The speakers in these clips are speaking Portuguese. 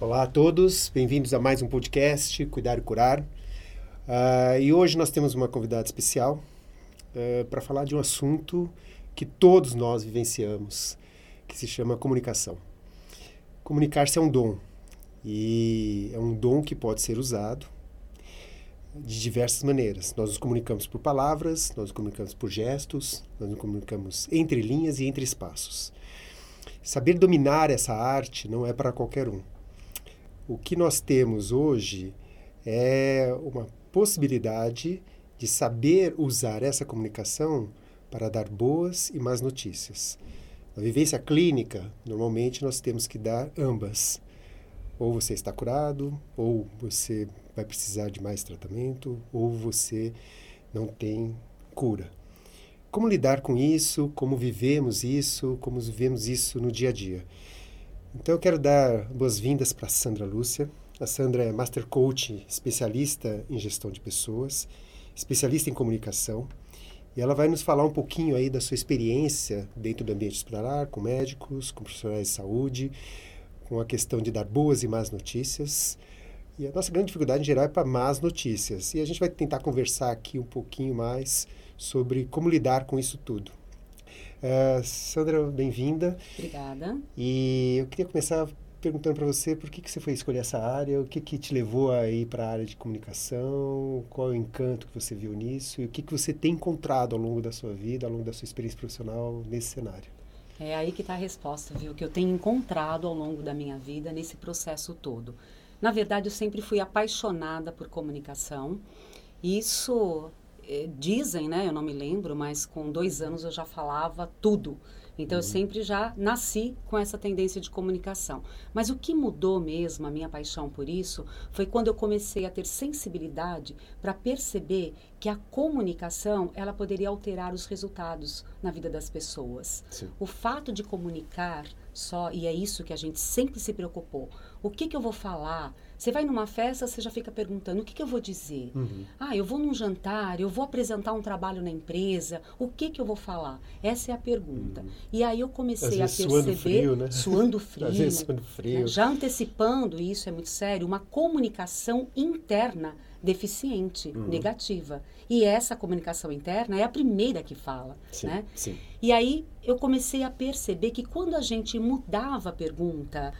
Olá a todos, bem-vindos a mais um podcast Cuidar e Curar. Uh, e hoje nós temos uma convidada especial uh, para falar de um assunto que todos nós vivenciamos, que se chama comunicação. Comunicar-se é um dom e é um dom que pode ser usado de diversas maneiras. Nós nos comunicamos por palavras, nós nos comunicamos por gestos, nós nos comunicamos entre linhas e entre espaços. Saber dominar essa arte não é para qualquer um o que nós temos hoje é uma possibilidade de saber usar essa comunicação para dar boas e más notícias. Na vivência clínica, normalmente nós temos que dar ambas. Ou você está curado, ou você vai precisar de mais tratamento, ou você não tem cura. Como lidar com isso? Como vivemos isso? Como vivemos isso no dia a dia? Então eu quero dar boas-vindas para Sandra Lúcia. A Sandra é Master Coach, especialista em gestão de pessoas, especialista em comunicação. E ela vai nos falar um pouquinho aí da sua experiência dentro do ambiente hospitalar, com médicos, com profissionais de saúde, com a questão de dar boas e más notícias. E a nossa grande dificuldade em geral é para más notícias. E a gente vai tentar conversar aqui um pouquinho mais sobre como lidar com isso tudo. Uh, Sandra, bem-vinda. Obrigada. E eu queria começar perguntando para você por que, que você foi escolher essa área, o que, que te levou a ir para a área de comunicação, qual é o encanto que você viu nisso e o que, que você tem encontrado ao longo da sua vida, ao longo da sua experiência profissional nesse cenário. É aí que está a resposta, viu? Que eu tenho encontrado ao longo da minha vida nesse processo todo. Na verdade, eu sempre fui apaixonada por comunicação. Isso eh, dizem, né? Eu não me lembro, mas com dois anos eu já falava tudo. Então uhum. eu sempre já nasci com essa tendência de comunicação. Mas o que mudou mesmo a minha paixão por isso foi quando eu comecei a ter sensibilidade para perceber que a comunicação ela poderia alterar os resultados na vida das pessoas. Sim. O fato de comunicar só e é isso que a gente sempre se preocupou. O que que eu vou falar? Você vai numa festa, você já fica perguntando o que, que eu vou dizer. Uhum. Ah, eu vou num jantar, eu vou apresentar um trabalho na empresa, o que, que eu vou falar? Essa é a pergunta. Uhum. E aí eu comecei a perceber. Suando frio, né? Suando frio. Às vezes suando frio. Né? Já antecipando isso, é muito sério, uma comunicação interna deficiente, uhum. negativa. E essa comunicação interna é a primeira que fala, sim, né? Sim. E aí eu comecei a perceber que quando a gente mudava a pergunta,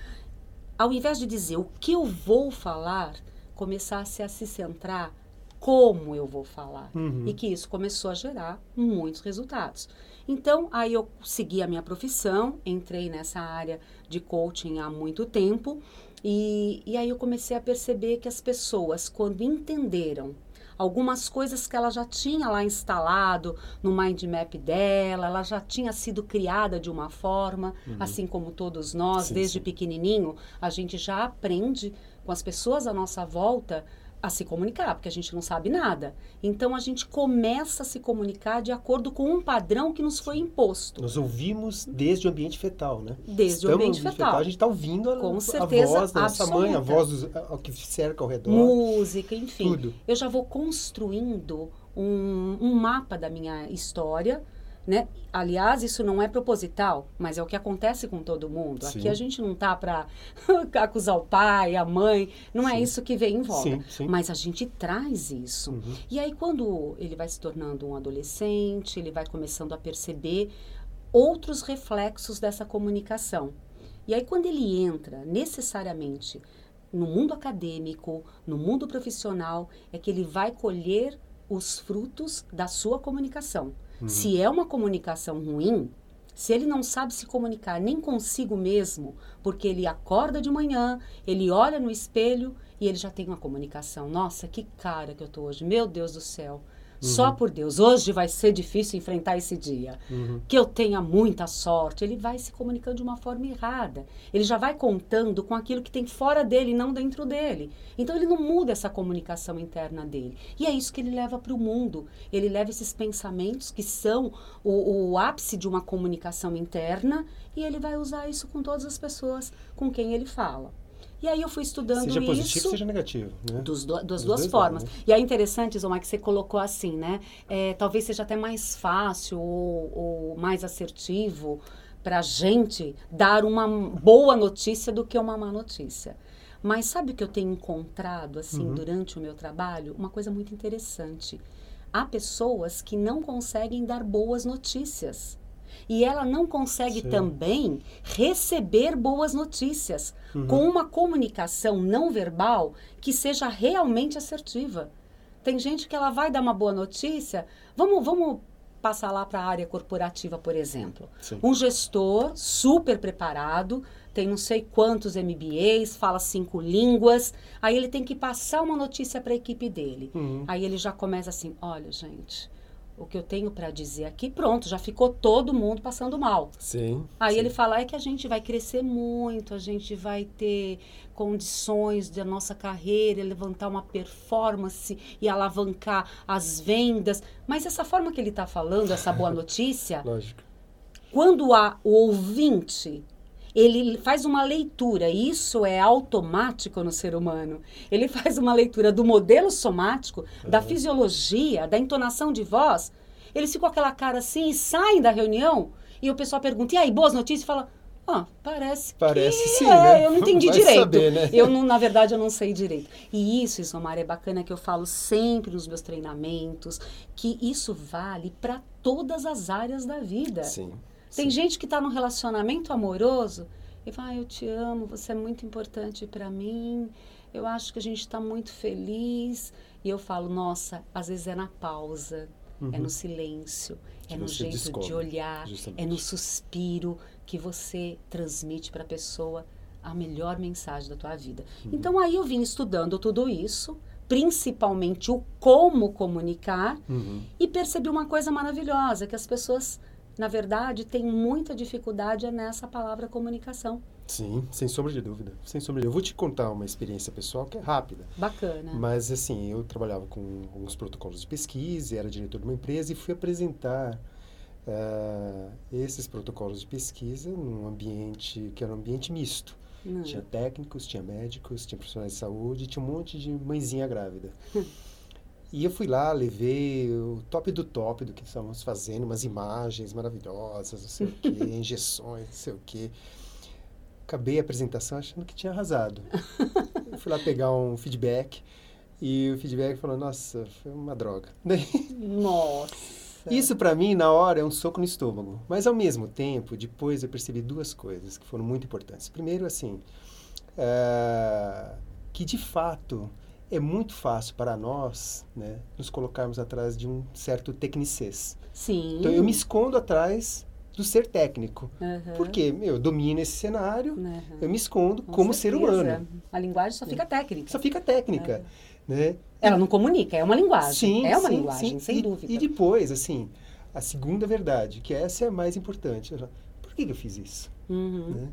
ao invés de dizer o que eu vou falar, começasse a se centrar como eu vou falar. Uhum. E que isso começou a gerar muitos resultados. Então, aí eu segui a minha profissão, entrei nessa área de coaching há muito tempo, e, e aí eu comecei a perceber que as pessoas, quando entenderam algumas coisas que ela já tinha lá instalado no mind map dela, ela já tinha sido criada de uma forma, uhum. assim como todos nós, sim, desde sim. pequenininho, a gente já aprende com as pessoas à nossa volta a se comunicar, porque a gente não sabe nada. Então a gente começa a se comunicar de acordo com um padrão que nos foi imposto. Nós ouvimos desde o ambiente fetal, né? Desde Estamos o ambiente fetal. fetal. A gente está ouvindo a, com certeza, a voz da nossa mãe, a voz do, a, que cerca ao redor. Música, enfim. Tudo. Eu já vou construindo um, um mapa da minha história né? Aliás, isso não é proposital, mas é o que acontece com todo mundo. Sim. Aqui a gente não tá para acusar o pai, a mãe, não é sim. é isso que vem em volta. Sim, mas a gente traz isso. Uhum. E aí quando ele vai se tornando um adolescente, ele vai começando a perceber outros reflexos dessa comunicação. E aí quando ele entra necessariamente no mundo acadêmico, no mundo profissional, é que ele vai colher os frutos da sua comunicação. Uhum. Se é uma comunicação ruim, se ele não sabe se comunicar nem consigo mesmo, porque ele acorda de manhã, ele olha no espelho e ele já tem uma comunicação. Nossa, que cara que eu tô hoje. Meu Deus do céu. Uhum. Só por Deus. Hoje vai ser difícil enfrentar esse dia. Uhum. Que eu tenha muita sorte. Ele vai se comunicando de uma forma errada. Ele já vai contando com aquilo que tem fora dele, não dentro dele. Então ele não muda essa comunicação interna dele. E é isso que ele leva para o mundo. Ele leva esses pensamentos que são o, o ápice de uma comunicação interna e ele vai usar isso com todas as pessoas com quem ele fala. E aí eu fui estudando seja isso. Seja positivo, seja negativo. Né? Dos do, das duas formas. Lados, né? E é interessante, Zomar, que você colocou assim, né? É, talvez seja até mais fácil ou, ou mais assertivo para a gente dar uma boa notícia do que uma má notícia. Mas sabe o que eu tenho encontrado assim uhum. durante o meu trabalho? Uma coisa muito interessante. Há pessoas que não conseguem dar boas notícias. E ela não consegue Sim. também receber boas notícias uhum. com uma comunicação não verbal que seja realmente assertiva. Tem gente que ela vai dar uma boa notícia. Vamos, vamos passar lá para a área corporativa, por exemplo. Sim. Um gestor super preparado, tem não sei quantos MBAs, fala cinco línguas, aí ele tem que passar uma notícia para a equipe dele. Uhum. Aí ele já começa assim: olha, gente, o que eu tenho para dizer aqui, pronto, já ficou todo mundo passando mal. Sim. Aí sim. ele fala é que a gente vai crescer muito, a gente vai ter condições da nossa carreira, levantar uma performance e alavancar as vendas. Mas essa forma que ele está falando, essa boa notícia, Lógico. quando há o ouvinte ele faz uma leitura, isso é automático no ser humano. Ele faz uma leitura do modelo somático, uhum. da fisiologia, da entonação de voz. Eles ficam com aquela cara assim e saem da reunião e o pessoal pergunta: "E aí, boas notícias?" E fala: "Ah, parece Parece que sim, é, né? eu não entendi Vai direito. Saber, né? Eu não, na verdade eu não sei direito. E isso, Isomar, é bacana que eu falo sempre nos meus treinamentos, que isso vale para todas as áreas da vida. Sim. Tem Sim. gente que está num relacionamento amoroso e fala, ah, eu te amo, você é muito importante para mim, eu acho que a gente está muito feliz. E eu falo, nossa, às vezes é na pausa, uhum. é no silêncio, que é no jeito descobre, de olhar, justamente. é no suspiro que você transmite para a pessoa a melhor mensagem da tua vida. Uhum. Então aí eu vim estudando tudo isso, principalmente o como comunicar, uhum. e percebi uma coisa maravilhosa, que as pessoas na verdade, tem muita dificuldade nessa palavra comunicação. Sim, sem sombra de dúvida. Sem sombra de Eu vou te contar uma experiência pessoal que é rápida. Bacana. Mas, assim, eu trabalhava com alguns protocolos de pesquisa, era diretor de uma empresa e fui apresentar uh, esses protocolos de pesquisa num ambiente que era um ambiente misto. Hum. Tinha técnicos, tinha médicos, tinha profissionais de saúde, tinha um monte de mãezinha grávida. E eu fui lá, levei o top do top do que estávamos fazendo, umas imagens maravilhosas, não sei o quê, injeções, não sei o quê. Acabei a apresentação achando que tinha arrasado. Eu fui lá pegar um feedback e o feedback falou, nossa, foi uma droga. Nossa! Isso para mim, na hora, é um soco no estômago. Mas ao mesmo tempo, depois eu percebi duas coisas que foram muito importantes. Primeiro, assim, uh, que de fato é muito fácil para nós né, nos colocarmos atrás de um certo tecnicês. Sim. Então eu me escondo atrás do ser técnico. Uhum. Porque eu domino esse cenário, uhum. eu me escondo Com como certeza. ser humano. A linguagem só fica técnica. Só fica técnica. É. Né? Ela não comunica, é uma linguagem. Sim, é uma sim, linguagem, sim. sem e, dúvida. E depois, assim, a segunda verdade, que essa é a mais importante. Por que, que eu fiz isso? Uhum. Né?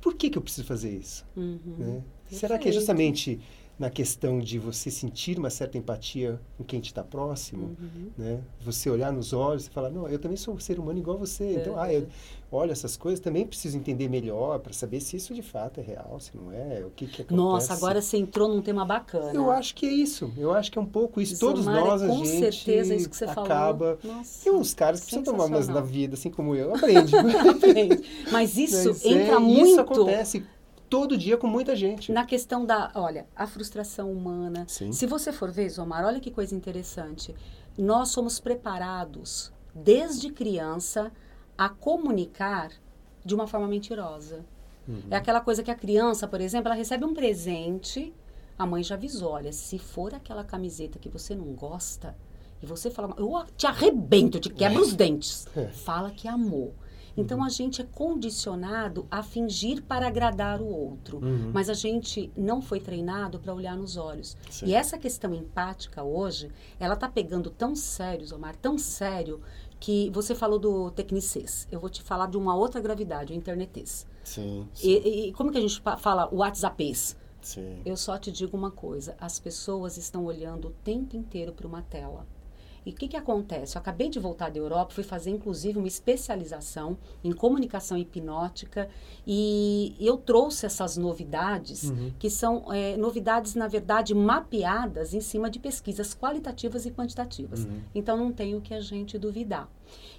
Por que, que eu preciso fazer isso? Uhum. Né? Será que é justamente na questão de você sentir uma certa empatia com quem te está próximo, uhum. né? Você olhar nos olhos e falar, não, eu também sou um ser humano igual a você. Então, ah, eu olho essas coisas, também preciso entender melhor para saber se isso de fato é real, se não é, o que que acontece. Nossa, agora você entrou num tema bacana. Eu acho que é isso. Eu acho que é um pouco isso. Todos nós, a gente certeza, isso que você acaba... Falou. Nossa, Tem uns caras que precisam tomar umas na vida, assim como eu. Aprende. Aprende. Mas isso Mas, entra é, muito... Isso acontece todo dia com muita gente. Na questão da, olha, a frustração humana. Sim. Se você for ver, Zomar, olha que coisa interessante. Nós somos preparados desde criança a comunicar de uma forma mentirosa. Uhum. É aquela coisa que a criança, por exemplo, ela recebe um presente, a mãe já avisou, olha, se for aquela camiseta que você não gosta, e você fala, eu te arrebento, te quebro os dentes. É. Fala que amou. Então a gente é condicionado a fingir para agradar o outro, uhum. mas a gente não foi treinado para olhar nos olhos. Sim. E essa questão empática hoje, ela tá pegando tão sério, Omar, tão sério que você falou do tecnicês. Eu vou te falar de uma outra gravidade, o internetês. Sim. sim. E, e, como que a gente fala o WhatsAppês? Sim. Eu só te digo uma coisa: as pessoas estão olhando o tempo inteiro para uma tela. E o que, que acontece? Eu acabei de voltar da Europa, fui fazer inclusive uma especialização em comunicação hipnótica e eu trouxe essas novidades, uhum. que são é, novidades, na verdade, mapeadas em cima de pesquisas qualitativas e quantitativas. Uhum. Então não tem o que a gente duvidar.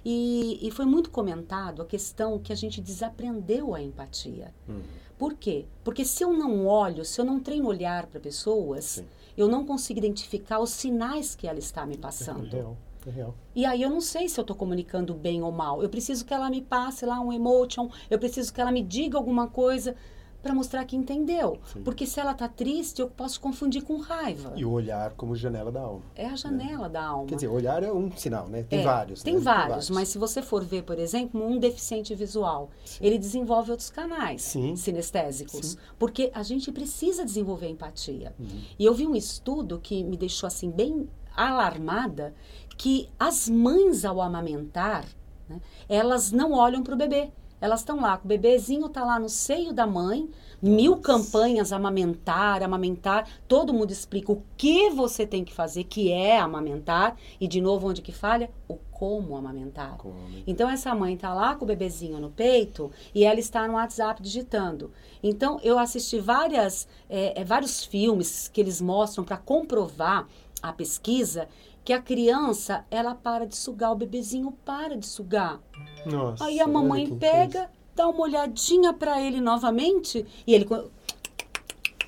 E, e, foi muito comentado a questão que a gente desaprendeu a empatia. Uhum. Por quê? Porque se eu não olho, se eu não treino olhar para pessoas. Sim eu não consigo identificar os sinais que ela está me passando. É real, é real. E aí eu não sei se eu estou comunicando bem ou mal. Eu preciso que ela me passe lá um emotion, eu preciso que ela me diga alguma coisa para mostrar que entendeu. Sim. Porque se ela está triste, eu posso confundir com raiva. E o olhar como janela da alma. É a janela né? da alma. Quer dizer, o olhar é um sinal, né? Tem é, vários. Tem, né? vários, tem vários, mas se você for ver, por exemplo, um deficiente visual, Sim. ele desenvolve outros canais Sim. sinestésicos. Porque a gente precisa desenvolver empatia. Uhum. E eu vi um estudo que me deixou assim bem alarmada, que as mães ao amamentar, né, elas não olham para o bebê elas estão lá, o bebezinho está lá no seio da mãe, mil campanhas amamentar, amamentar, todo mundo explica o que você tem que fazer, que é amamentar, e de novo onde que falha? O como amamentar. Como Então essa mãe está lá com o bebezinho no peito e ela está no WhatsApp digitando. Então eu assisti várias, é, vários filmes que eles mostram para comprovar a pesquisa que a criança, ela para de sugar, o bebezinho para de sugar. Nossa, Aí a mamãe pega, dá uma olhadinha para ele novamente e ele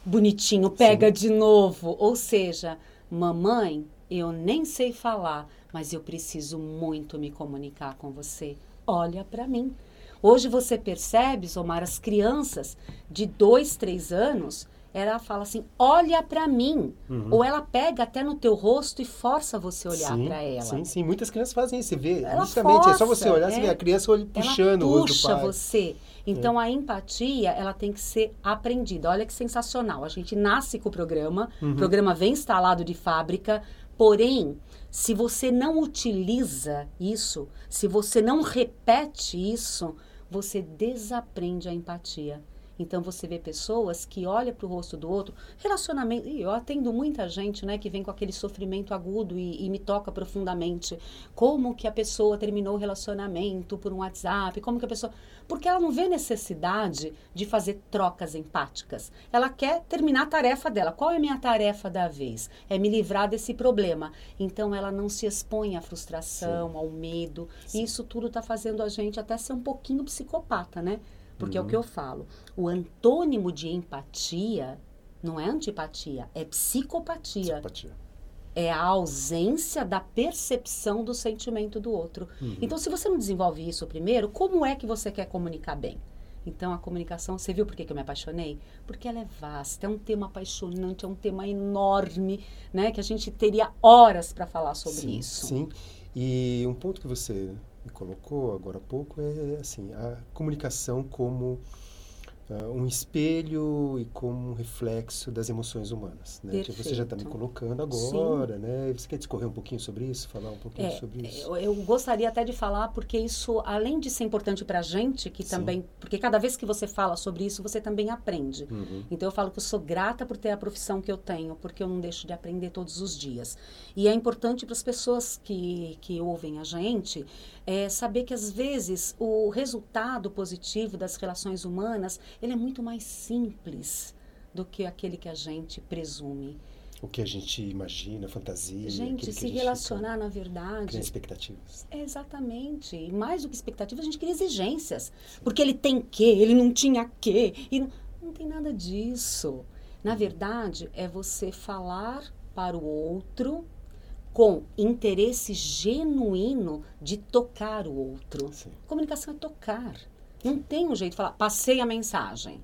bonitinho pega Sim. de novo. Ou seja, mamãe, eu nem sei falar, mas eu preciso muito me comunicar com você. Olha para mim. Hoje você percebe, Omar, as crianças de dois, três anos ela fala assim: olha para mim. Uhum. Ou ela pega até no teu rosto e força você olhar para ela. Sim, sim. Muitas crianças fazem isso. Você vê, ela justamente, força, é só você olhar, é, você vê a criança olha, puxando ela puxa o pai. você. Então, é. a empatia, ela tem que ser aprendida. Olha que sensacional. A gente nasce com o programa, uhum. o programa vem instalado de fábrica, porém, se você não utiliza isso, se você não repete isso, você desaprende a empatia. Então você vê pessoas que olham para o rosto do outro, relacionamento. E eu atendo muita gente, né, que vem com aquele sofrimento agudo e, e, me toca profundamente. Como que a pessoa terminou o relacionamento por um WhatsApp? Como que a pessoa. Porque ela não vê necessidade de fazer trocas empáticas. Ela quer terminar a tarefa dela. Qual é a minha tarefa da vez? É me livrar desse problema. Então ela não se expõe à frustração, Sim. ao medo. Sim. E isso tudo está fazendo a gente até ser um pouquinho psicopata, né? Porque uhum. é o que eu falo. O antônimo de empatia não é antipatia, é psicopatia. psicopatia. É a ausência da percepção do sentimento do outro. Uhum. Então, se você não desenvolve isso primeiro, como é que você quer comunicar bem? Então, a comunicação, você viu por que, que eu me apaixonei? Porque ela é vasta, é um tema apaixonante, é um tema enorme, né? Que a gente teria horas para falar sobre sim, isso. Sim, e um ponto que você me colocou agora há pouco é assim a comunicação como uh, um espelho e como um reflexo das emoções humanas. Né? Que você já está me colocando agora, Sim. né? Você quer discorrer um pouquinho sobre isso, falar um pouquinho é, sobre isso? Eu, eu, gostaria até de falar porque isso, além de ser importante para a gente, que Sim. também, porque cada vez que você fala sobre isso, você também aprende. Uhum. Então eu falo que eu sou grata por ter a profissão que eu tenho, porque eu não deixo de aprender todos os dias. E é importante para as pessoas que, que ouvem a gente é saber que às vezes o resultado positivo das relações humanas ele é muito mais simples do que aquele que a gente presume. O que a gente imagina, fantasia. Gente, se relacionar, na verdade. Cria expectativas. exatamente. E mais do que expectativas, a gente cria exigências. Sim. Porque ele tem que, ele não tinha que. E não, não tem nada disso. Na uhum. verdade, é você falar para o outro com interesse genuíno de tocar o outro. Sim. Comunicação é tocar. Não tem um jeito de falar, passei a mensagem.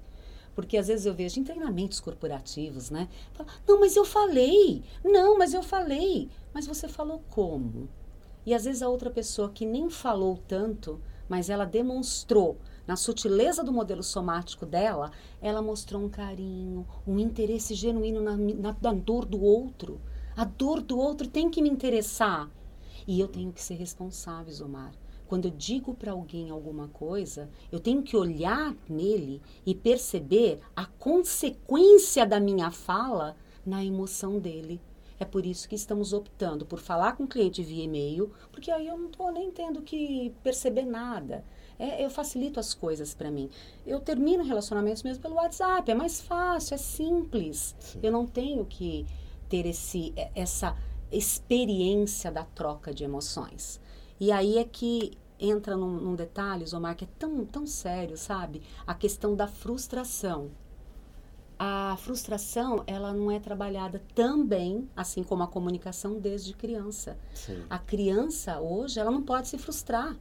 Porque às vezes eu vejo em treinamentos corporativos, né? Fala, não, mas eu falei. Não, mas eu falei. Mas você falou como? E às vezes a outra pessoa que nem falou tanto, mas ela demonstrou na sutileza do modelo somático dela, ela mostrou um carinho, um interesse genuíno na, na, na dor do outro. A dor do outro tem que me interessar. E eu tenho que ser responsável, Omar. Quando eu digo para alguém alguma coisa, eu tenho que olhar nele e perceber a consequência da minha fala na emoção dele. É por isso que estamos optando por falar com o cliente via e-mail, porque aí eu não estou nem tendo que perceber nada. É, eu facilito as coisas para mim. Eu termino relacionamentos mesmo pelo WhatsApp, é mais fácil, é simples. Sim. Eu não tenho que ter esse, é, essa experiência da troca de emoções. E aí é que entra num, num detalhe, Zomar, que é tão, tão sério, sabe? A questão da frustração. A frustração, ela não é trabalhada também, assim como a comunicação, desde criança. Sim. A criança, hoje, ela não pode se frustrar.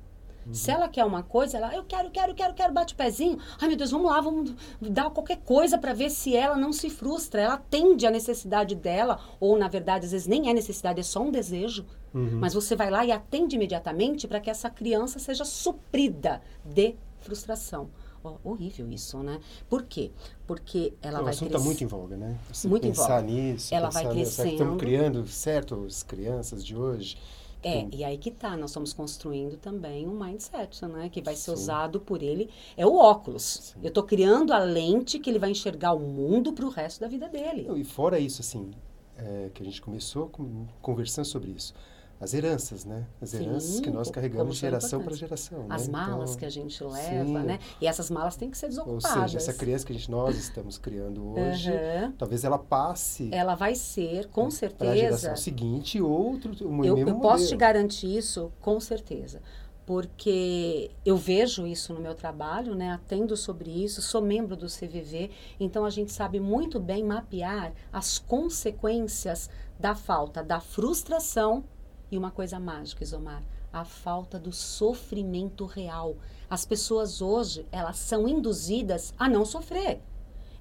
Uhum. Se ela quer uma coisa, ela, eu quero, quero, quero, quero, bate o pezinho. Ai, meu Deus, vamos lá, vamos dar qualquer coisa para ver se ela não se frustra. Ela atende a necessidade dela, ou na verdade, às vezes nem é necessidade, é só um desejo. Uhum. Mas você vai lá e atende imediatamente para que essa criança seja suprida de frustração. Oh, horrível isso, né? Por quê? Porque ela o vai assunto está muito em voga, né? Você muito pensar em voga. nisso, ela vai crescendo. Estamos criando, certo, as crianças de hoje é, e aí que tá, nós estamos construindo também um mindset, né? Que vai ser Sim. usado por ele. É o óculos. Sim. Eu estou criando a lente que ele vai enxergar o mundo para o resto da vida dele. E fora isso, assim, é, que a gente começou com, conversando sobre isso as heranças, né? As heranças sim, que nós carregamos de geração para geração. As né? malas então, que a gente leva, sim. né? E essas malas têm que ser desocupadas. Ou seja, essa criança que a gente, nós estamos criando hoje, uhum. talvez ela passe. Ela vai ser, com certeza. Para a geração seguinte, outro, o eu, Eu posso te garantir isso, com certeza. Porque eu vejo isso no meu trabalho, né? Atendo sobre isso, sou membro do CVV, então a gente sabe muito bem mapear as consequências da falta da frustração e uma coisa mágica, Isomar, a falta do sofrimento real. As pessoas hoje, elas são induzidas a não sofrer.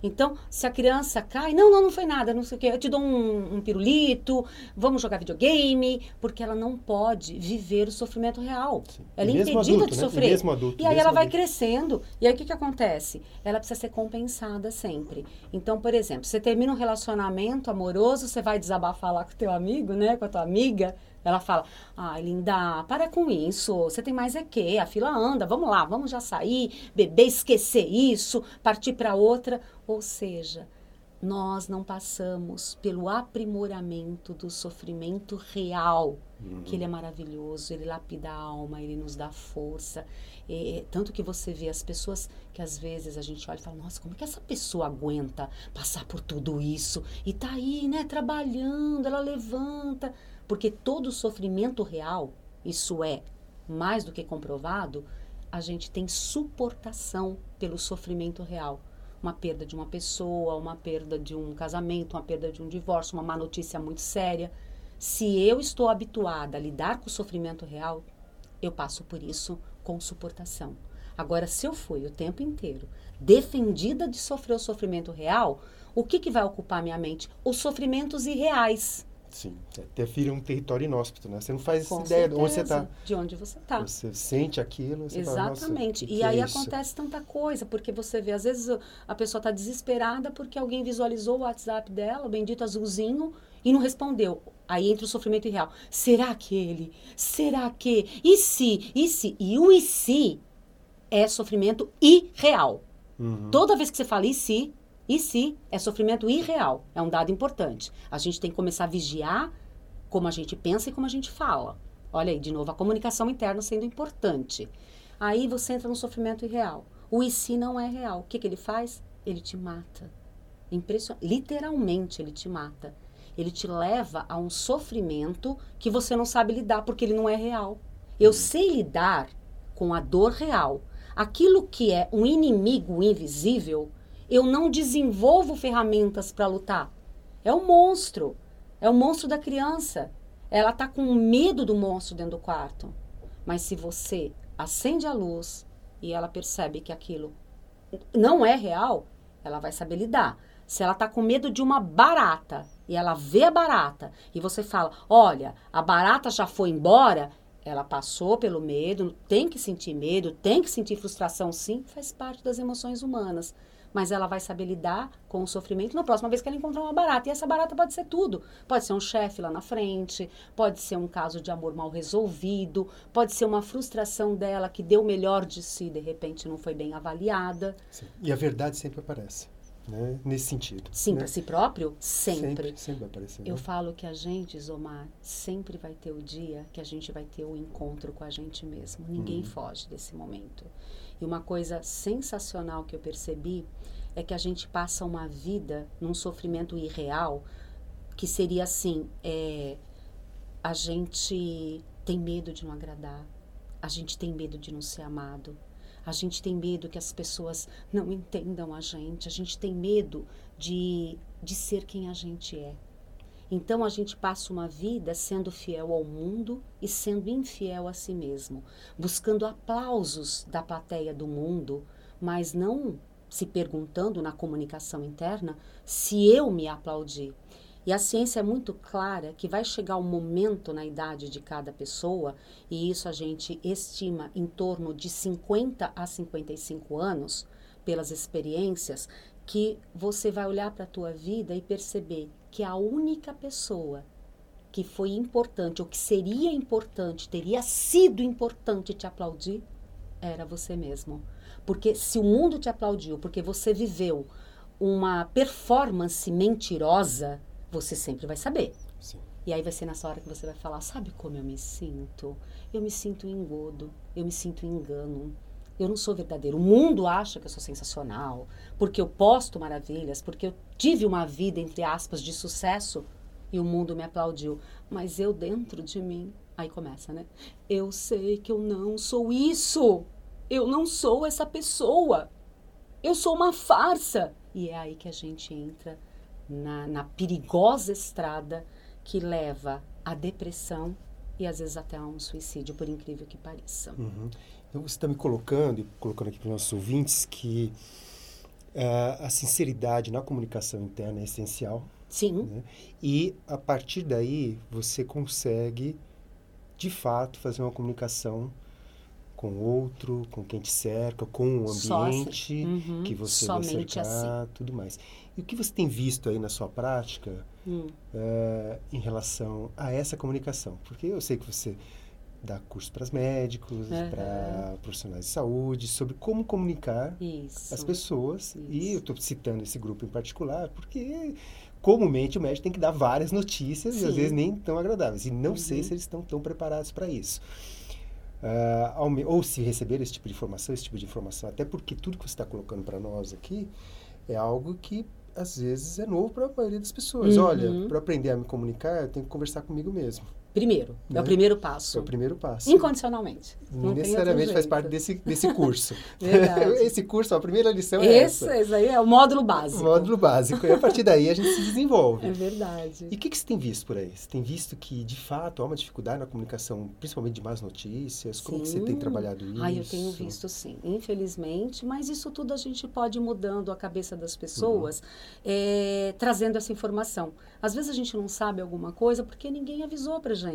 Então, se a criança cai, não, não, não foi nada, não sei o quê, eu te dou um, um pirulito, vamos jogar videogame, porque ela não pode viver o sofrimento real. Sim. Ela é impedida adulto, de né? sofrer. E, mesmo adulto, e aí ela vai adulto. crescendo. E aí o que, que acontece? Ela precisa ser compensada sempre. Então, por exemplo, você termina um relacionamento amoroso, você vai desabafar lá com o teu amigo, né? Com a tua amiga, ela fala: ai, linda, para com isso. Você tem mais é que? A fila anda, vamos lá, vamos já sair, beber, esquecer isso, partir para outra. Ou seja, nós não passamos pelo aprimoramento do sofrimento real, uhum. que ele é maravilhoso, ele lapida a alma, ele nos dá força. É, tanto que você vê as pessoas que às vezes a gente olha e fala, nossa, como é que essa pessoa aguenta passar por tudo isso? E tá aí, né, trabalhando, ela levanta. Porque todo sofrimento real, isso é mais do que comprovado, a gente tem suportação pelo sofrimento real. Uma perda de uma pessoa, uma perda de um casamento, uma perda de um divórcio, uma má notícia muito séria. Se eu estou habituada a lidar com o sofrimento real, eu passo por isso com suportação. Agora, se eu fui o tempo inteiro defendida de sofrer o sofrimento real, o que, que vai ocupar minha mente? Os sofrimentos irreais. Sim, é, ter filho é um território inóspito, né? Você não faz Com ideia certeza, de onde você está. De onde você está. Você sente aquilo, você Exatamente. Fala, e aí é acontece tanta coisa, porque você vê, às vezes a pessoa está desesperada porque alguém visualizou o WhatsApp dela, o bendito azulzinho, e não respondeu. Aí entra o sofrimento irreal. Será que ele? Será que? E se? E se? E o e se é sofrimento irreal. Uhum. Toda vez que você fala e se, e se é sofrimento irreal, é um dado importante. A gente tem que começar a vigiar como a gente pensa e como a gente fala. Olha aí, de novo, a comunicação interna sendo importante. Aí você entra no sofrimento irreal. O e se não é real. O que, que ele faz? Ele te mata. Impressionante. Literalmente, ele te mata. Ele te leva a um sofrimento que você não sabe lidar, porque ele não é real. Eu uhum. sei lidar com a dor real. Aquilo que é um inimigo invisível, eu não desenvolvo ferramentas para lutar. É o monstro. É o monstro da criança. Ela está com medo do monstro dentro do quarto. Mas se você acende a luz e ela percebe que aquilo não é real, ela vai saber lidar. Se ela está com medo de uma barata e ela vê a barata e você fala: Olha, a barata já foi embora, ela passou pelo medo, tem que sentir medo, tem que sentir frustração, sim, faz parte das emoções humanas mas ela vai saber lidar com o sofrimento na próxima vez que ela encontrar uma barata. E essa barata pode ser tudo. Pode ser um chefe lá na frente, pode ser um caso de amor mal resolvido, pode ser uma frustração dela que deu o melhor de si, de repente não foi bem avaliada. Sim. E a verdade sempre aparece. né? Nesse sentido. Sim, né? para si próprio, sempre. Sempre, sempre vai aparecer. Eu né? falo que a gente, Zomar, sempre vai ter o dia que a gente vai ter o encontro com a gente mesmo. Ninguém Uhum. foge desse momento. E uma coisa sensacional que eu percebi é que a gente passa uma vida num sofrimento irreal que seria assim, é, a gente tem medo de não agradar, a gente tem medo de não ser amado, a gente tem medo que as pessoas não entendam a gente, a gente tem medo de, de ser quem a gente é. Então a gente passa uma vida sendo fiel ao mundo e sendo infiel a si mesmo, buscando aplausos da plateia do mundo, mas não se perguntando na comunicação interna se eu me aplaudi. E a ciência é muito clara que vai chegar um momento na idade de cada pessoa, e isso a gente estima em torno de 50 a 55 anos, pelas experiências, que você vai olhar para a tua vida e perceber que a única pessoa que foi importante ou que seria importante, teria sido importante te aplaudir, era você mesmo. Porque se o mundo te aplaudiu porque você viveu uma performance mentirosa, você sempre vai saber. Sim. E aí vai ser nessa hora que você vai falar, sabe como eu me sinto? Eu me sinto engodo, eu me sinto engano. Eu não sou verdadeiro. O mundo acha que eu sou sensacional, porque eu posto maravilhas, porque eu tive uma vida, entre aspas, de sucesso e o mundo me aplaudiu. Mas eu dentro de mim, aí começa, né? Eu sei que eu não sou isso. Eu não sou essa pessoa. Eu sou uma farsa. E é aí que a gente entra na, na perigosa estrada que leva à depressão e às vezes até a um suicídio, por incrível que pareça. Uhum. Então você está me colocando, e colocando aqui para os nossos ouvintes, que uh, a sinceridade na comunicação interna é essencial. Sim. Né? E a partir daí você consegue, de fato, fazer uma comunicação com o outro, com quem te cerca, com o ambiente uhum. que você Somente vai cercar, assim. tudo mais. E o que você tem visto aí na sua prática hum. uh, em relação a essa comunicação? Porque eu sei que você dá curso para os médicos, Uhum. para profissionais de saúde, sobre como comunicar Isso. as pessoas. Isso. E eu estou citando esse grupo em particular porque comumente o médico tem que dar várias notícias e às Sim. vezes nem tão agradáveis. E não sei Uhum. se eles estão tão preparados para isso. Me- ou se receber esse tipo de informação, esse tipo de informação, até porque tudo que você está colocando para nós aqui é algo que às vezes é novo para a maioria das pessoas. Uhum. Olha, para aprender a me comunicar, eu tenho que conversar comigo mesmo. Primeiro, é Né? o primeiro Esse passo. é o primeiro passo. Incondicionalmente. Não necessariamente faz parte desse, desse curso. Esse curso, a primeira lição é Esse, essa. esse aí é o módulo básico. Módulo básico. E a partir daí a gente se desenvolve. É verdade. E o que, que você tem visto por aí? Você tem visto que, de fato, há uma dificuldade na comunicação, principalmente de más notícias? Como você tem trabalhado isso? Ah, eu tenho visto sim, infelizmente, mas isso tudo a gente pode ir mudando a cabeça das pessoas, eh, trazendo essa informação. Às vezes a gente não sabe alguma coisa porque ninguém avisou pra gente,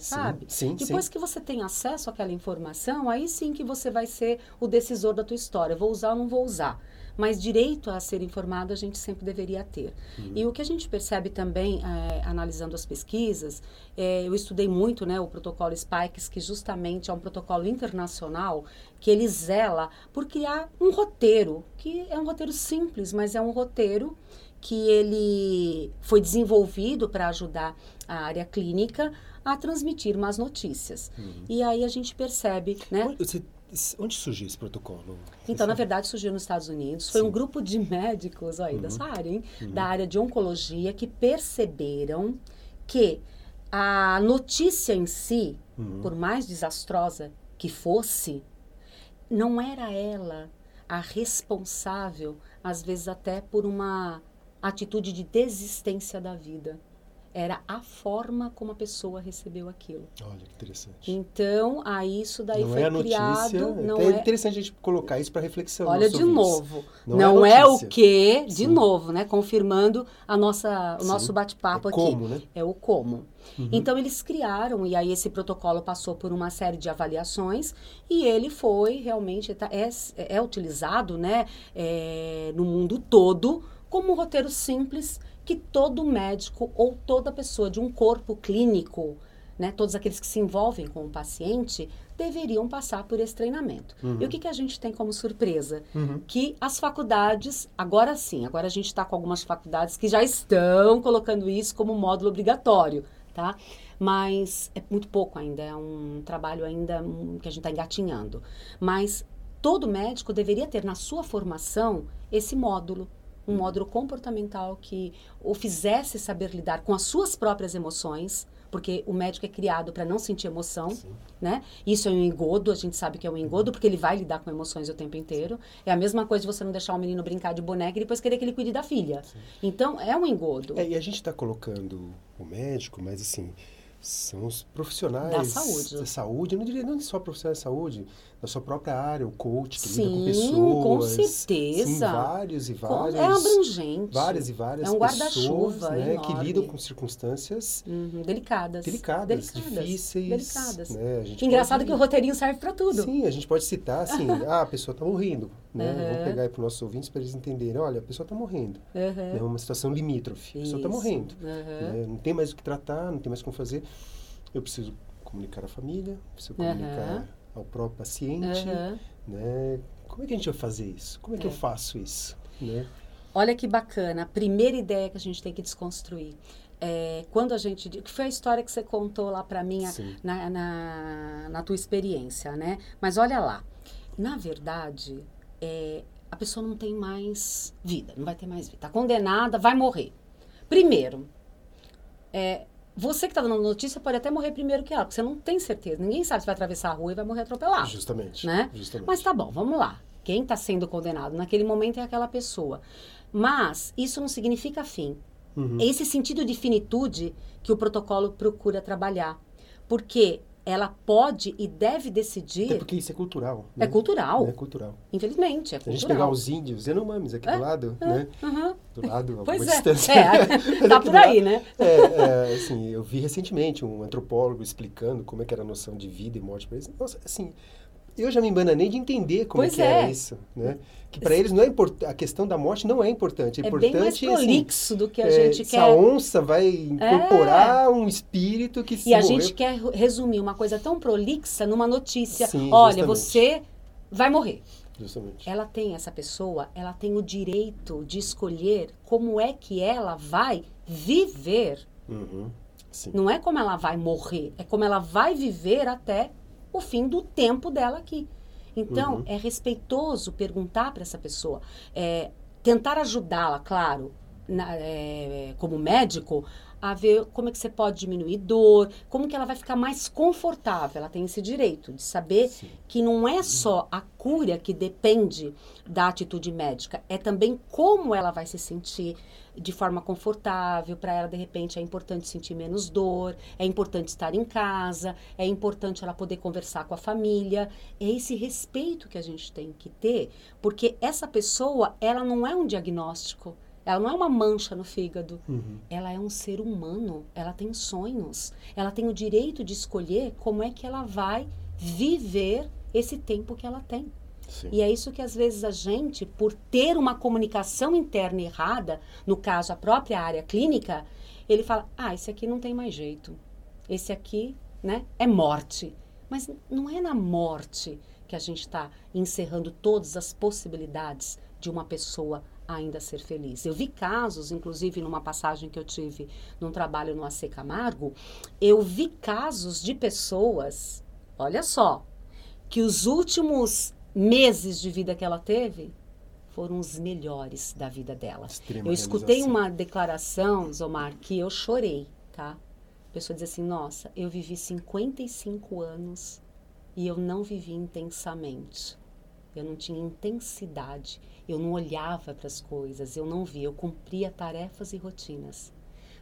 sabe? Sim, Depois sim. que você tem acesso àquela informação, aí sim que você vai ser o decisor da tua história. Vou usar ou não vou usar. Mas direito a ser informado a gente sempre deveria ter. E o que a gente percebe também, eh, analisando as pesquisas, eh, eu estudei muito né, o protocolo Spikes, que justamente é um protocolo internacional que ele zela por criar um roteiro, que é um roteiro simples, mas é um roteiro que ele foi desenvolvido para ajudar a área clínica a transmitir más notícias. E aí a gente percebe, né? Onde, você- onde surgiu esse protocolo? Então, na verdade, surgiu nos Estados Unidos. Foi Sim. um grupo de médicos aí Uhum. dessa área, hein? Da área de oncologia, que perceberam que a notícia em si, Uhum. por mais desastrosa que fosse, não era ela a responsável, às vezes até por uma atitude de desistência da vida. Era a forma como a pessoa recebeu aquilo. Olha que interessante. Então, aí isso daí não foi é a notícia. criado. Não é, é, interessante a gente colocar isso para reflexão. Olha de ouvintes. novo. Não Não, é é, o que, de Sim. novo, né? Confirmando a nossa, o Sim. nosso bate-papo É aqui. como, né? É o como. Uhum. Então eles criaram, e aí esse protocolo passou por uma série de avaliações, e ele foi realmente, tá- é, é utilizado né, é, no mundo todo como um roteiro simples que todo médico ou toda pessoa de um corpo clínico né, todos aqueles que se envolvem com o paciente, deveriam passar por esse treinamento. Uhum. E o que, que a gente tem como surpresa? Uhum. Que as faculdades, agora sim, agora a gente está com algumas faculdades que já estão colocando isso como módulo obrigatório, tá? Mas é muito pouco ainda, é um trabalho ainda que a gente está engatinhando. Mas todo médico deveria ter na sua formação esse módulo um módulo comportamental que o fizesse saber lidar com as suas próprias emoções, porque o médico é criado para não sentir emoção, Sim. né? Isso é um engodo, a gente sabe que é um engodo, porque ele vai lidar com emoções o tempo inteiro. É a mesma coisa de você não deixar o menino brincar de boneca e depois querer que ele cuide da filha. Sim. Então, é um engodo. É, e a gente está colocando o médico, mas assim, são os profissionais da saúde. Da saúde, eu não diria não só profissionais de saúde, da sua própria área, o coach que sim, lida com pessoas. com certeza. Sim, vários e vários. É abrangente. Várias e várias é um guarda-chuva né, que lidam com circunstâncias uhum, delicadas. delicadas. Delicadas, difíceis. Delicadas. Né? Engraçado pode... que o roteirinho serve para tudo. Sim, a gente pode citar assim, ah, a pessoa está morrendo. Né? Uhum. Vamos pegar aí para os nossos ouvintes para eles entenderem, olha, a pessoa está morrendo. Uhum. É uma situação limítrofe. A pessoa está morrendo. Né? Não tem mais o que tratar, não tem mais como fazer. Eu preciso comunicar à família, preciso comunicar ao próprio paciente, uhum. né? Como é que a gente vai fazer isso? Como é que é. eu faço isso, né? Olha que bacana, a primeira ideia que a gente tem que desconstruir. É, quando a gente. Que foi a história que você contou lá para mim na, na, na, tua experiência, né? Mas olha lá. Na verdade, é, a pessoa não tem mais vida, não vai ter mais vida. Está condenada, vai morrer. Primeiro, é, você que está dando notícia pode até morrer primeiro que ela, porque você não tem certeza. Ninguém sabe se vai atravessar a rua e vai morrer atropelado. Justamente. Né? Justamente. Mas tá bom, vamos lá. Quem está sendo condenado naquele momento é aquela pessoa. Mas isso não significa fim. Uhum. É esse sentido de finitude que o protocolo procura trabalhar. Porque ela pode e deve decidir. Até porque isso é cultural. Né? É cultural. É cultural. Infelizmente, é cultural. Se a gente pegar os índios, Yanomamis aqui é, do lado, é, né? Uhum. Do lado, pois é. distância. É, tá por aí, né? É, é, assim, eu vi recentemente um antropólogo explicando como é que era a noção de vida e morte para eles. Nossa, assim, eu já me embananei de entender como é que era é. isso, né? Que para eles não é importante, a questão da morte não é importante. É, é importante, bem mais assim, prolixo assim, do que a é, gente quer. a onça vai incorporar é. um espírito que se E a gente quer resumir uma coisa tão prolixa numa notícia. Sim, Olha, justamente. você vai morrer. Justamente. Ela tem, essa pessoa, ela tem o direito de escolher como é que ela vai viver. Uhum. Não é como ela vai morrer, é como ela vai viver até o fim do tempo dela aqui. Então, uhum. é respeitoso perguntar para essa pessoa, é, tentar ajudá-la, claro, na, é, como médico, a ver como é que você pode diminuir dor, como que ela vai ficar mais confortável. Ela tem esse direito de saber Sim. que não é só a cura que depende da atitude médica, é também como ela vai se sentir de forma confortável. Para ela, de repente, é importante sentir menos dor, é importante estar em casa, é importante ela poder conversar com a família. É esse respeito que a gente tem que ter, porque essa pessoa, ela não é um diagnóstico ela não é uma mancha no fígado. Uhum. Ela é um ser humano. Ela tem sonhos. Ela tem o direito de escolher como é que ela vai viver esse tempo que ela tem. Sim. E é isso que às vezes a gente, por ter uma comunicação interna errada, no caso a própria área clínica, ele fala: "Ah, esse aqui não tem mais jeito. Esse aqui, né, é morte". Mas não é na morte que a gente está encerrando todas as possibilidades de uma pessoa ainda ser feliz. Eu vi casos, inclusive numa passagem que eu tive num trabalho no AC Camargo, eu vi casos de pessoas, olha só, que os últimos meses de vida que ela teve foram os melhores da vida dela. Extrema eu escutei uma declaração, Zomar, que eu chorei, tá? A pessoa diz assim: Nossa, eu vivi 55 anos e eu não vivi intensamente. Eu não tinha intensidade. Eu não olhava para as coisas, eu não via, eu cumpria tarefas e rotinas.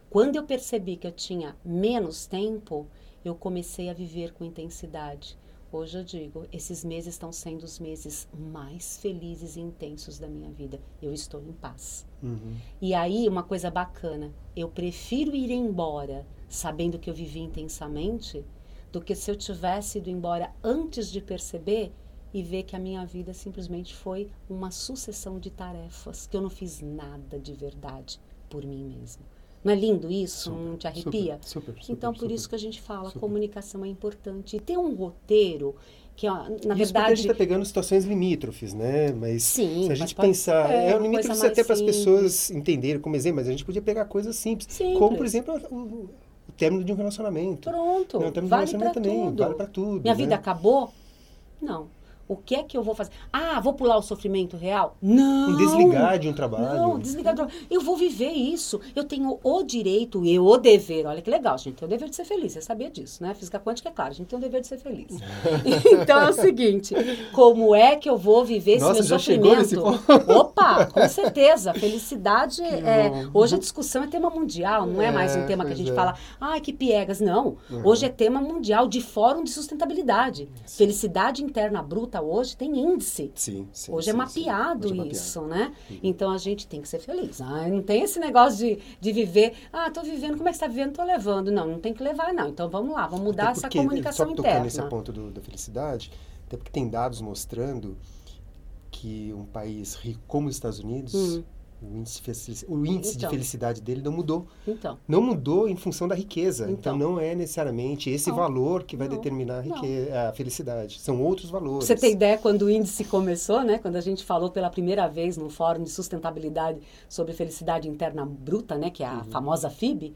Quando eu percebi que eu tinha menos tempo, eu comecei a viver com intensidade. Hoje eu digo, esses meses estão sendo os meses mais felizes e intensos da minha vida. Eu estou em paz. Uhum. E aí, uma coisa bacana, eu prefiro ir embora sabendo que eu vivi intensamente do que se eu tivesse ido embora antes de perceber e ver que a minha vida simplesmente foi uma sucessão de tarefas, que eu não fiz nada de verdade por mim mesmo. Não é lindo isso? Super, não te arrepia? Super, super, então, por isso que a gente fala, comunicação é importante. E ter um roteiro que, ó, na isso verdade... a gente está pegando situações limítrofes, né? Mas Sim, se a gente pensar... É, é um limítrofe até para as pessoas entenderem como exemplo, mas a gente podia pegar coisas simples. simples. Como, por exemplo, o, o término de um relacionamento. Pronto. Não, o término vale de um relacionamento também. Tudo. Vale para tudo. Minha né? vida acabou? Não. O que é que eu vou fazer? Ah, vou pular o sofrimento real? Não! Um desligar de um trabalho. Não, desligar do trabalho. Eu vou viver isso. Eu tenho o direito e o dever. Olha que legal, gente. Tem o dever de ser feliz. Você sabia disso, né? Física quântica é claro. A gente tem o dever de ser feliz. então é o seguinte: como é que eu vou viver esse Nossa, meu já sofrimento? Chegou nesse Opa, com certeza. Felicidade é. Hoje a discussão é tema mundial, não é, É, mais um tema que a gente é. fala, ai, que piegas. Não. Uhum. Hoje é tema mundial de fórum de sustentabilidade. Felicidade interna bruta hoje tem índice. Sim, sim. Hoje sim, é sim. mapeado Hoje é mapeado. isso, né? Então a gente tem que ser feliz. Ah, não tem esse negócio de, de viver. Ah, tô vivendo, como é que você tá vivendo? Tô levando. Não, não tem que levar, não. Então vamos lá, vamos mudar Até essa porque, comunicação só interna. nesse ponto do, da felicidade, até porque tem dados mostrando que um país rico como os Estados Unidos, Hum. O índice, o índice de Então. felicidade dele não mudou. Então, Não mudou em função da riqueza. Então, Então. não é necessariamente esse Não. valor que vai Não. determinar a, Não. rique- a felicidade. São outros valores. Você tem ideia quando o índice começou, né? Quando a gente falou pela primeira vez no Fórum de Sustentabilidade sobre Felicidade Interna Bruta, né? Que é a Uhum. famosa FIB.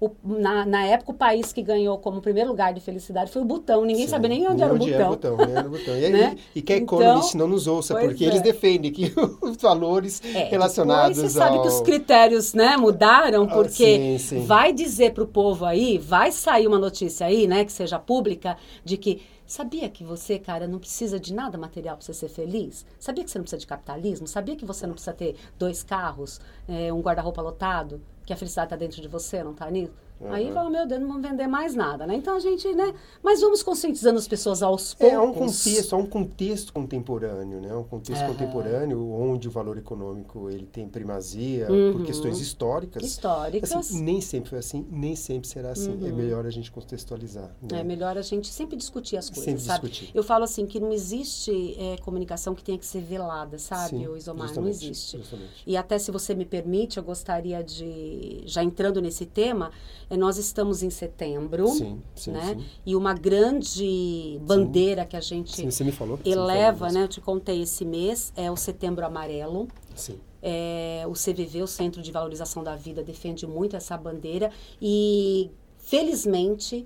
O- na, na época, o país que ganhou como primeiro lugar de felicidade foi o Butão. Ninguém Sim. sabia nem onde era o Onde Butão. Butão, nem era o Butão. E, aí- Né? e que a Então, Economist não nos ouça, porque é. eles defendem que os valores É, relacionados você sabe ao... que os critérios né, mudaram, Ah, porque sim, sim. vai dizer para o povo aí, vai sair uma notícia aí, né, que seja pública, de que sabia que você, cara, não precisa de nada material para você ser feliz? Sabia que você não precisa de capitalismo? Sabia que você não precisa ter dois carros, é, um guarda-roupa lotado? Que a felicidade está dentro de você, não está nisso? Aí Uhum. fala, meu Deus, não vamos vender mais nada, né? Então a gente, né? Mas vamos conscientizando as pessoas aos poucos. É, há um contexto, há um contexto contemporâneo, né? Um contexto Aham. contemporâneo onde o valor econômico ele tem primazia Uhum. por questões históricas. históricas. Assim, nem sempre foi assim, nem sempre será assim. É melhor a gente contextualizar. Né? É melhor a gente sempre discutir as coisas, Sempre sabe? discutir. Eu falo assim que não existe é, comunicação que tenha que ser velada, sabe, Sim, o Isomar? Não existe. justamente. E até se você me permite, eu gostaria de, já entrando nesse tema, é, nós estamos em setembro, Sim, sim, né? sim. E uma grande bandeira que a gente falou. falou eleva, disso. né? Eu te contei esse mês, é o Setembro Amarelo. Sim. É, o CVV, o Centro de Valorização da Vida, defende muito essa bandeira e, felizmente,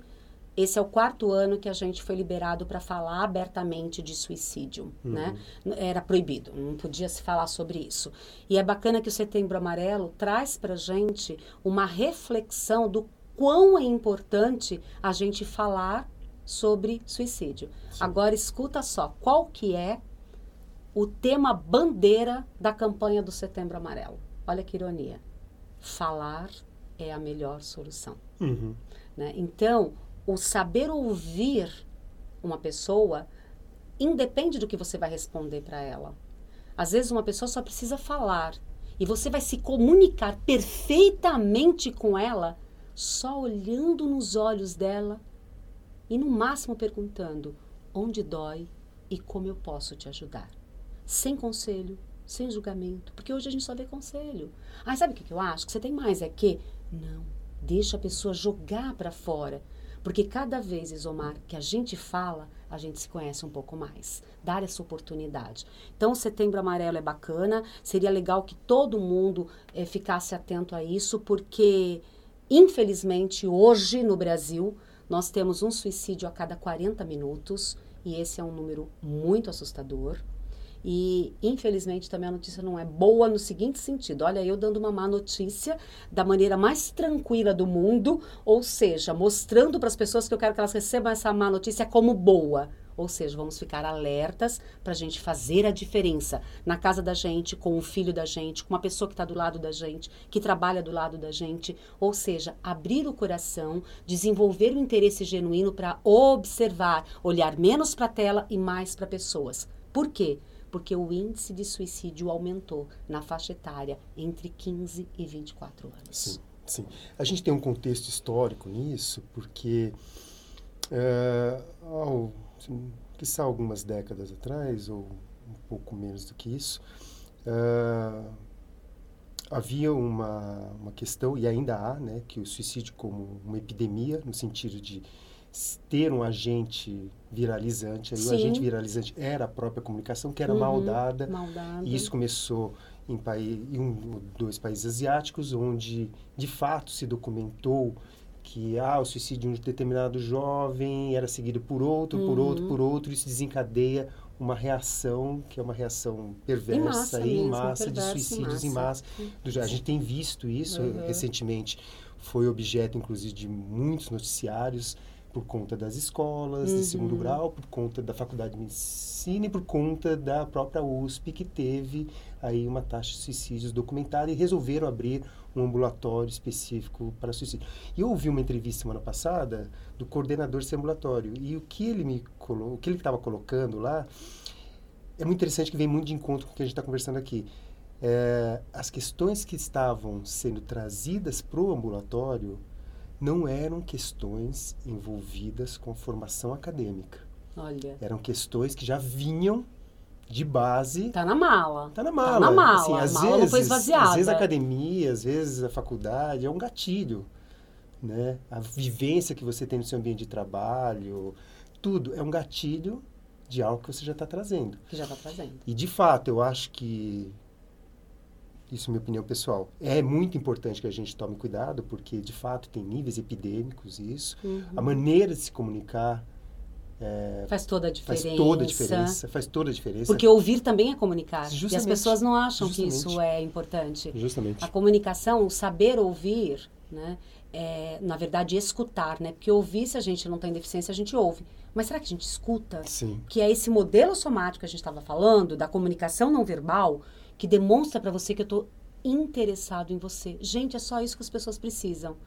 esse é o quarto ano que a gente foi liberado para falar abertamente de suicídio, né? Era proibido, não podia se falar sobre isso. E é bacana que o Setembro Amarelo traz para gente uma reflexão do quão é importante a gente falar sobre suicídio. Agora escuta só, qual que é o tema bandeira da campanha do Setembro Amarelo. Olha que ironia. Falar é a melhor solução. Uhum. Né? Então, o saber ouvir uma pessoa independe do que você vai responder para ela. Às vezes, uma pessoa só precisa falar e você vai se comunicar perfeitamente com ela só olhando nos olhos dela e, no máximo, perguntando onde dói e como eu posso te ajudar sem conselho, sem julgamento, porque hoje a gente só vê conselho. Ah, sabe o que eu acho? Que você tem mais é que não, deixa a pessoa jogar para fora, porque cada vez, Isomar, que a gente fala, a gente se conhece um pouco mais. Dar essa oportunidade. Então, o Setembro Amarelo é bacana, seria legal que todo mundo eh, ficasse atento a isso, porque, infelizmente, hoje no Brasil, nós temos um suicídio a cada 40 minutos, e esse é um número muito assustador. E, infelizmente, também a notícia não é boa no seguinte sentido: olha, eu dando uma má notícia da maneira mais tranquila do mundo, ou seja, mostrando para as pessoas que eu quero que elas recebam essa má notícia como boa. Ou seja, vamos ficar alertas para a gente fazer a diferença na casa da gente, com o filho da gente, com uma pessoa que está do lado da gente, que trabalha do lado da gente. Ou seja, abrir o coração, desenvolver o interesse genuíno para observar, olhar menos para a tela e mais para pessoas. Por quê? Porque o índice de suicídio aumentou na faixa etária entre 15 e 24 anos. Sim, sim. A gente tem um contexto histórico nisso, porque é, ao, assim, quizá algumas décadas atrás, ou um pouco menos do que isso, é, havia uma, uma questão, e ainda há, né, que o suicídio como uma epidemia, no sentido de ter um agente viralizante. Aí o agente viralizante era a própria comunicação, que era uhum, mal dada. E isso começou em, país, em um, dois países asiáticos, onde de fato se documentou que ah, o suicídio de um determinado jovem era seguido por outro, uhum. por outro, por outro, isso desencadeia uma reação que é uma reação perversa em massa, em mesmo, massa de suicídios em massa. Em massa. A gente tem visto isso uhum. recentemente, foi objeto inclusive de muitos noticiários por conta das escolas uhum. de segundo uhum. grau, por conta da faculdade de medicina e por conta da própria USP que teve aí uma taxa de suicídios documentada e resolveram abrir um ambulatório específico para suicídio. E eu ouvi uma entrevista semana passada do coordenador desse ambulatório e o que ele me colo o que ele estava colocando lá é muito interessante que vem muito de encontro com o que a gente está conversando aqui. É, as questões que estavam sendo trazidas para o ambulatório não eram questões envolvidas com formação acadêmica. Olha. Eram questões que já vinham de base. Tá na mala. Tá na mala. Tá na mala. Assim, às a mala vezes, não foi esvaziada. Às vezes a academia, às vezes a faculdade é um gatilho, né? A vivência que você tem no seu ambiente de trabalho, tudo é um gatilho de algo que você já está trazendo. Que já está trazendo. E de fato, eu acho que isso é minha opinião pessoal. É muito importante que a gente tome cuidado, porque de fato tem níveis epidêmicos isso. Uhum. A maneira de se comunicar é, faz toda a diferença. Faz toda a diferença. Faz toda a diferença. Porque ouvir também é comunicar. Justamente, e as pessoas não acham justamente. que isso é importante. Justamente. A comunicação, o saber ouvir, né? É, na verdade, escutar, né? Porque ouvir, se a gente não tem deficiência, a gente ouve. Mas será que a gente escuta? Sim. Que é esse modelo somático que a gente estava falando, da comunicação não verbal, que demonstra para você que eu estou interessado em você. Gente, é só isso que as pessoas precisam.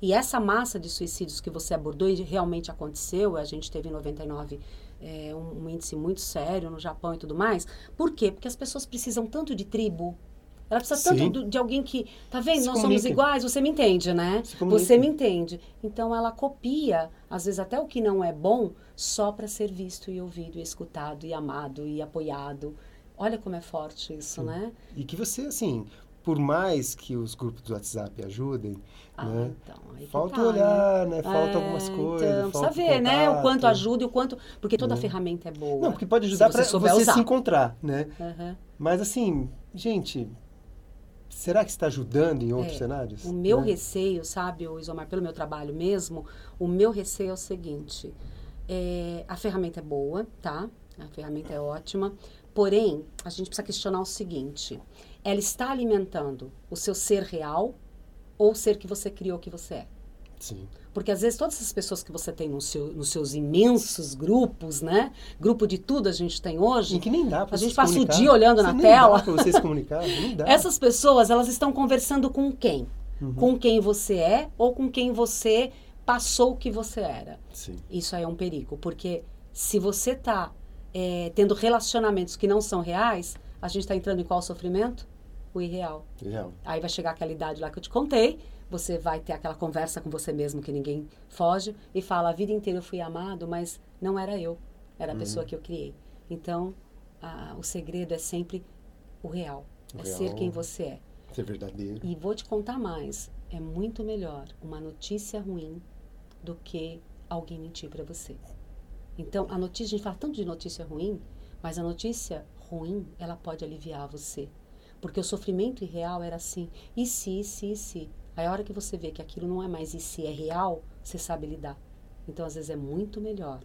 E essa massa de suicídios que você abordou e realmente aconteceu, a gente teve em 99 é, um, um índice muito sério no Japão e tudo mais. Por quê? Porque as pessoas precisam tanto de tribo, ela precisa Sim. tanto de alguém que. Tá vendo? Se Nós comunica. somos iguais, você me entende, né? Você me entende. Então ela copia, às vezes até o que não é bom, só para ser visto e ouvido, e escutado, e amado, e apoiado. Olha como é forte isso, Sim. né? E que você, assim, por mais que os grupos do WhatsApp ajudem, ah, né? Então, falta tá, olhar, né? né? Falta é, algumas coisas. Então, precisa ver, né? O quanto ajuda e o quanto. Porque toda né? ferramenta é boa. Não, porque pode ajudar para você, você se encontrar, né? Uhum. Mas assim, gente, será que está ajudando em outros é, cenários? O meu né? receio, sabe, o Isomar, pelo meu trabalho mesmo, o meu receio é o seguinte: é, a ferramenta é boa, tá? A ferramenta é ótima. Porém, a gente precisa questionar o seguinte: ela está alimentando o seu ser real ou o ser que você criou que você é. Sim. Porque às vezes todas essas pessoas que você tem no seu, nos seus imensos grupos, né? Grupo de tudo a gente tem hoje. E que nem dá pra A gente passa o dia olhando na tela. Dá pra você se comunicar, nem dá. Essas pessoas, elas estão conversando com quem? Uhum. Com quem você é ou com quem você passou o que você era. Sim. Isso aí é um perigo, porque se você está é, tendo relacionamentos que não são reais, a gente está entrando em qual sofrimento? O irreal. Irreal. Aí vai chegar aquela idade lá que eu te contei, você vai ter aquela conversa com você mesmo que ninguém foge e fala: a vida inteira eu fui amado, mas não era eu, era a uhum. pessoa que eu criei. Então, a, o segredo é sempre o real, o é real, ser quem você é. Ser verdadeiro. E vou te contar mais: é muito melhor uma notícia ruim do que alguém mentir para você. Então, a notícia, a gente fala tanto de notícia ruim, mas a notícia ruim, ela pode aliviar você. Porque o sofrimento irreal era assim, e se, e se, e se. Aí a hora que você vê que aquilo não é mais e se, é real, você sabe lidar. Então, às vezes, é muito melhor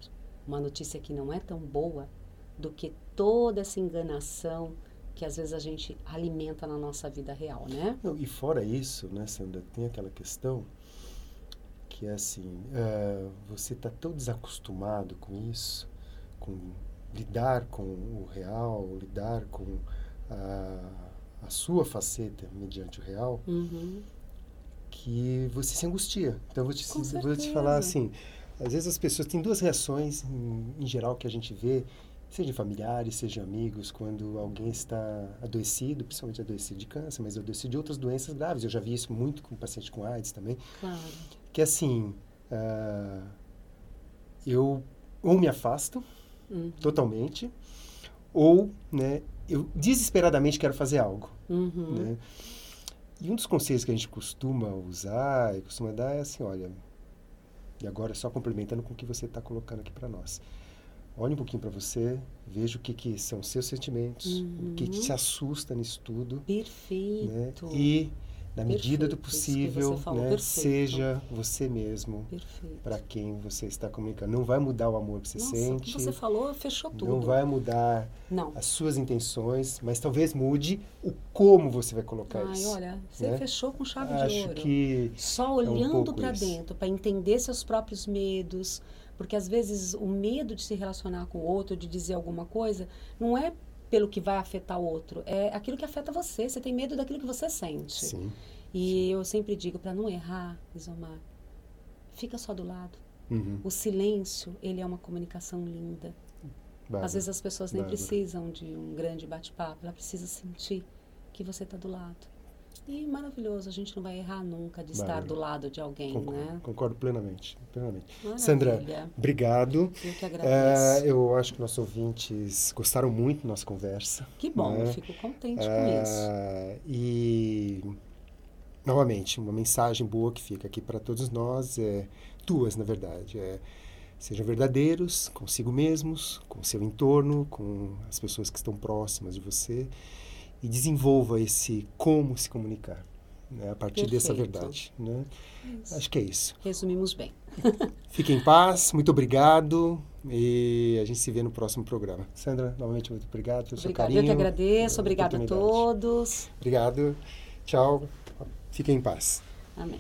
uma notícia que não é tão boa do que toda essa enganação que às vezes a gente alimenta na nossa vida real, né? E fora isso, né, Sandra, tem aquela questão que é assim, uh, você está tão desacostumado com isso, com lidar com o real, lidar com a, a sua faceta mediante o real, uhum. que você se angustia. Então, eu vou te, vou te falar assim, às vezes as pessoas têm duas reações, em, em geral, que a gente vê, seja familiares, seja amigos, quando alguém está adoecido, principalmente adoecido de câncer, mas adoecido de outras doenças graves. Eu já vi isso muito com paciente com AIDS também. Claro. Que assim, uh, eu ou me afasto, uhum. totalmente, ou né, eu desesperadamente quero fazer algo. Uhum. Né? E um dos conselhos que a gente costuma usar e costuma dar é assim, olha, e agora só complementando com o que você está colocando aqui para nós. Olhe um pouquinho para você, veja o que, que são seus sentimentos, uhum. o que te assusta nisso tudo. Perfeito. Né? E na medida do possível, né, seja você mesmo para quem você está comunicando. Não vai mudar o amor que você Nossa, sente. O que você falou fechou tudo. Não vai mudar não. as suas intenções, mas talvez mude o como você vai colocar Ai, isso. olha, você né? fechou com chave Acho de ouro. que só olhando é um para dentro, para entender seus próprios medos, porque às vezes o medo de se relacionar com o outro, de dizer alguma coisa, não é pelo que vai afetar o outro, é aquilo que afeta você. Você tem medo daquilo que você sente. Sim. E eu sempre digo, para não errar, Isomar, fica só do lado. Uhum. O silêncio, ele é uma comunicação linda. Bárbara, Às vezes as pessoas nem Bárbara. precisam de um grande bate-papo, ela precisa sentir que você está do lado. E maravilhoso, a gente não vai errar nunca de estar do lado de alguém, Concordo, né? concordo plenamente, plenamente. Maravilha. Sandra, obrigado. Eu que É, agradeço. eu acho que nossos ouvintes gostaram muito da nossa conversa. que bom, né? eu fico contente com isso. É, e novamente uma mensagem boa que fica aqui para todos nós é duas na verdade é sejam verdadeiros consigo mesmos com seu entorno com as pessoas que estão próximas de você e desenvolva esse como se comunicar né, a partir dessa Perfeito. verdade né? Isso. acho que é isso Resumimos bem. fique em paz muito obrigado e a gente se vê no próximo programa Sandra novamente muito obrigado pelo seu carinho Eu que agradeço. pela Obrigada a todos. obrigado tchau fiquem em paz Amém.